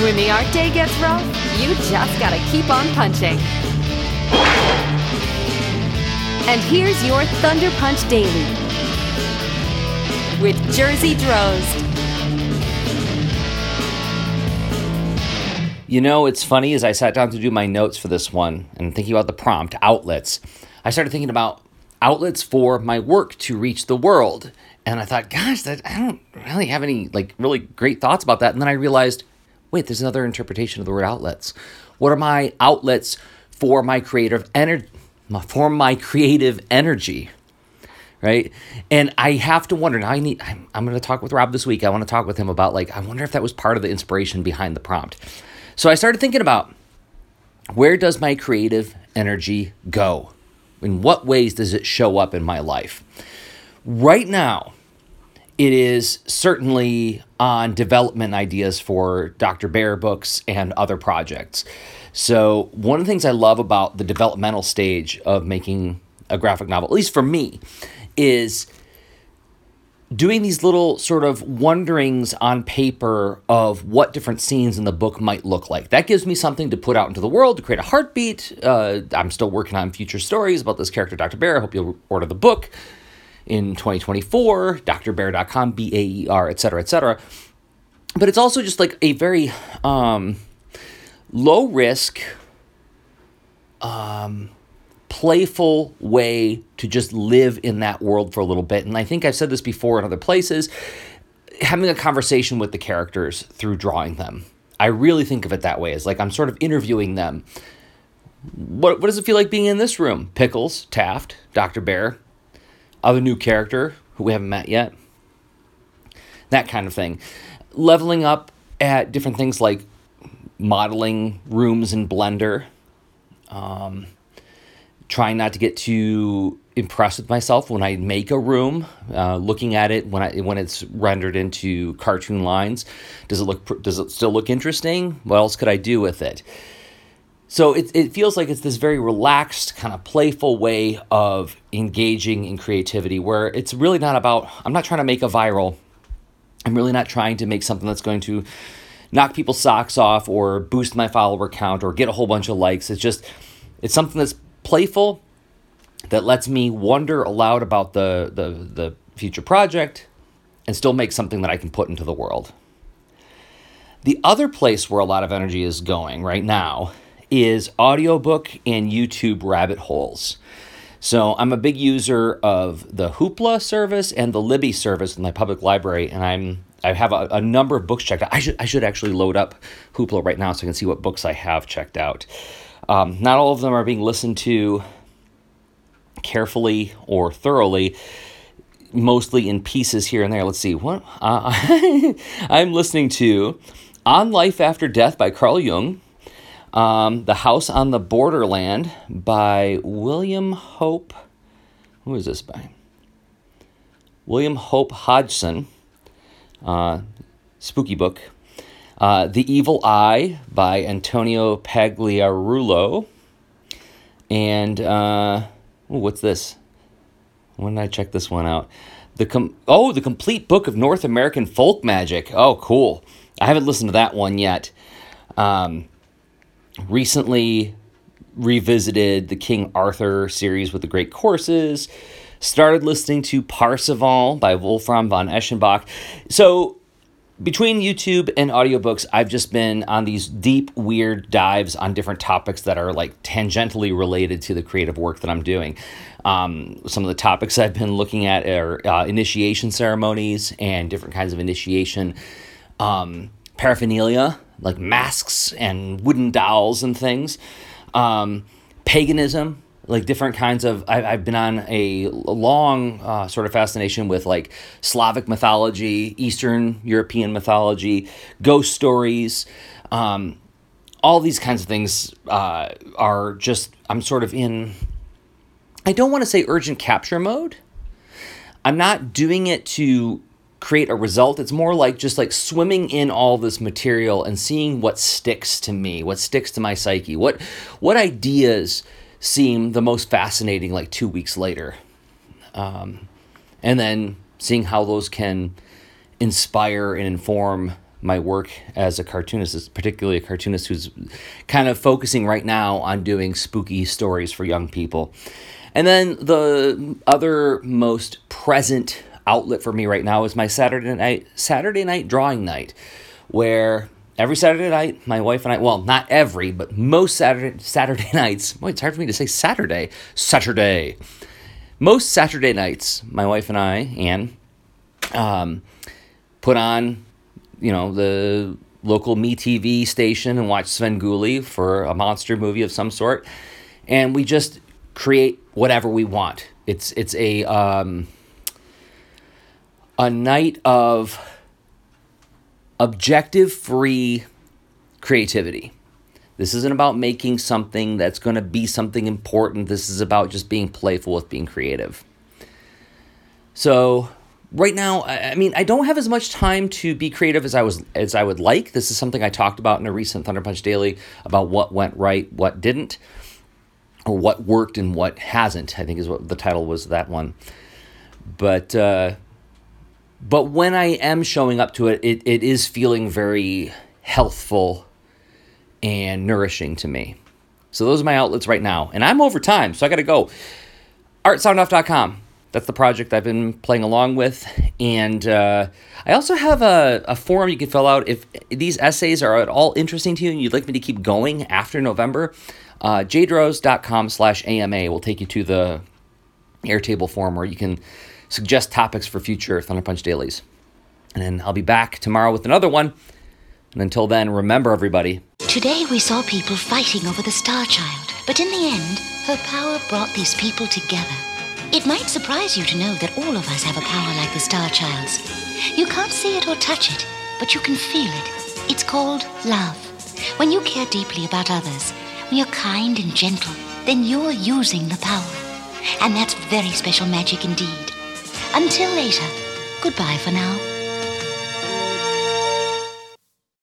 When the art day gets rough, you just gotta keep on punching. And here's your Thunder Punch Daily with Jerzy Drozd. You know, it's funny as I sat down to do my notes for this one and thinking about the prompt, outlets, I started thinking about outlets for my work to reach the world. And I thought, gosh, that I don't really have any like really great thoughts about that. And then I realized, wait, there's another interpretation of the word outlets. What are my outlets for my creative energy? For my creative energy, right? And I have to wonder. Now I need. I'm, I'm going to talk with Rob this week. I want to talk with him about like I wonder if that was part of the inspiration behind the prompt. So I started thinking about where does my creative energy go? In what ways does it show up in my life? Right now, it is certainly on development ideas for Dr. Baer books and other projects. So, one of the things I love about the developmental stage of making a graphic novel, at least for me, is doing these little sort of wonderings on paper of what different scenes in the book might look like. That gives me something to put out into the world to create a heartbeat. Uh, I'm still working on future stories about this character, Dr. Baer. I hope you'll order the book in 2024, drbaer.com, B A E R, et cetera, et cetera. But it's also just like a very um, low risk, um, playful way to just live in that world for a little bit. And I think I've said this before in other places having a conversation with the characters through drawing them. I really think of it that way as like I'm sort of interviewing them. What, what does it feel like being in this room? Pickles, Taft, Dr. Baer, other new character who we haven't met yet. That kind of thing. Leveling up at different things like modeling rooms in Blender. Um, trying not to get too impressed with myself when I make a room, uh, looking at it when I when it's rendered into cartoon lines. Does it look does it still look interesting? What else could I do with it? So it, it feels like it's this very relaxed, kind of playful way of engaging in creativity where it's really not about, I'm not trying to make a viral. I'm really not trying to make something that's going to knock people's socks off or boost my follower count or get a whole bunch of likes. It's just, it's something that's playful that lets me wonder aloud about the, the, the future project and still make something that I can put into the world. The other place where a lot of energy is going right now is audiobook and YouTube rabbit holes. So I'm a big user of the Hoopla service and the Libby service in my public library, and I'm I have a, a number of books checked out. I should I should actually load up Hoopla right now so I can see what books I have checked out. Um, not all of them are being listened to carefully or thoroughly, mostly in pieces here and there. Let's see what uh, I'm listening to On Life After Death by Carl Jung, um, The House on the Borderland by William Hope. Who is this by? William Hope Hodgson. Uh, spooky book. Uh, the Evil Eye by Antonio Pagliarulo. And uh, ooh, what's this? When did I check this one out? The com- oh, the complete book of North American folk magic. Oh, cool. I haven't listened to that one yet. Um, recently revisited the King Arthur series with the great courses. Started listening to Parzival by Wolfram von Eschenbach. So between YouTube and audiobooks, I've just been on these deep, weird dives on different topics that are like tangentially related to the creative work that I'm doing. Um, some of the topics I've been looking at are uh, initiation ceremonies and different kinds of initiation um, paraphernalia, like masks and wooden dolls and things. Um, paganism, like different kinds of I, have been on a long uh, sort of fascination with like slavic mythology eastern european mythology ghost stories um, all these kinds of things uh, are just i'm sort of in i don't want to say urgent capture mode i'm not doing it to create a result it's more like just like swimming in all this material and seeing what sticks to me what sticks to my psyche what what ideas seem the most fascinating like two weeks later. Um, and then seeing how those can inspire and inform my work as a cartoonist, particularly a cartoonist who's kind of focusing right now on doing spooky stories for young people. And then the other most present outlet for me right now is my Saturday night Saturday night drawing night, where every Saturday night my wife and I well not every but most Saturday Saturday nights. Boy, it's hard for me to say Saturday. Saturday. Most Saturday nights, my wife and I, and um, put on, you know, the local me TV station and watch Svengoolie for a monster movie of some sort, and we just create whatever we want. It's it's a um, a night of objective free creativity. This isn't about making something that's going to be something important. This is about just being playful with being creative. So, right now, I mean, I don't have as much time to be creative as I was as I would like. This is something I talked about in a recent Thunder Punch Daily about what went right, what didn't, or what worked and what hasn't. I think is what the title was that one. But uh, but when I am showing up to it, it, it is feeling very healthful and nourishing to me. So those are my outlets right now. And I'm over time, so I got to go. Artsoundoff.com. That's the project I've been playing along with. And uh, I also have a, a form you can fill out if these essays are at all interesting to you and you'd like me to keep going after November. Uh, jdrozd.com slash AMA will take you to the Airtable form where you can suggest topics for future Thunder Punch dailies. And then I'll be back tomorrow with another one. And until then, remember everybody. Today we saw people fighting over the Star Child, but in the end, her power brought these people together. It might surprise you to know that all of us have a power like the Star Child's. You can't see it or touch it, but you can feel it. It's called love. When you care deeply about others, when you're kind and gentle, then you're using the power. And that's very special magic indeed. Until later, goodbye for now.